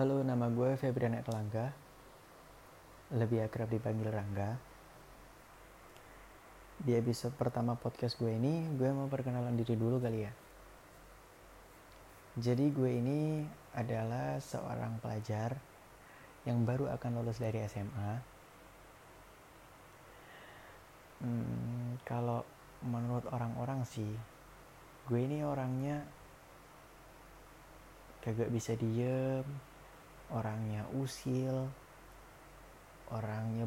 Halo, nama gue Febrian Erlangga. Lebih akrab dipanggil Rangga. Di episode pertama podcast gue ini, gue mau perkenalan diri dulu kali ya. Jadi gue ini adalah seorang pelajar yang baru akan lulus dari SMA. Hmm, kalau menurut orang-orang sih, gue ini orangnya kagak bisa diem, orangnya usil, orangnya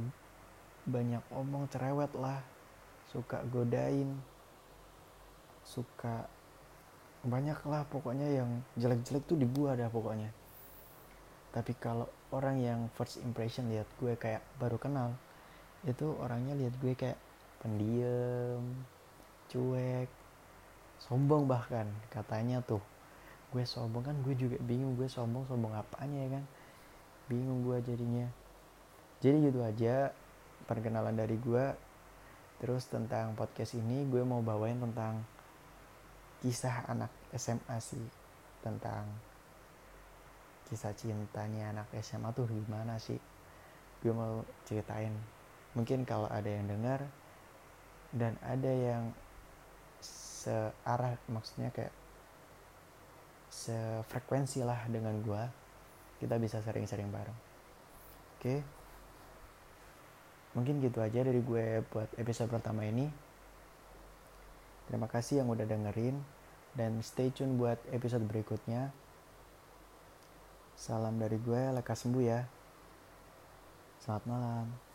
banyak omong cerewet lah, suka godain, suka banyak lah pokoknya yang jelek-jelek tuh di gua dah pokoknya. Tapi kalau orang yang first impression lihat gue kayak baru kenal, itu orangnya lihat gue kayak pendiam, cuek, sombong bahkan katanya tuh gue sombong kan gue juga bingung gue sombong sombong apanya ya kan? Bingung gue jadinya. Jadi gitu aja perkenalan dari gue. Terus tentang podcast ini gue mau bawain tentang kisah anak SMA sih tentang kisah cintanya anak SMA tuh gimana sih? Gue mau ceritain. Mungkin kalau ada yang dengar dan ada yang searah maksudnya kayak sefrekuensi lah dengan gue kita bisa sering-sering bareng. Oke? Mungkin gitu aja dari gue buat episode pertama ini. Terima kasih yang udah dengerin dan stay tune buat episode berikutnya. Salam dari gue lekas sembuh ya. Selamat malam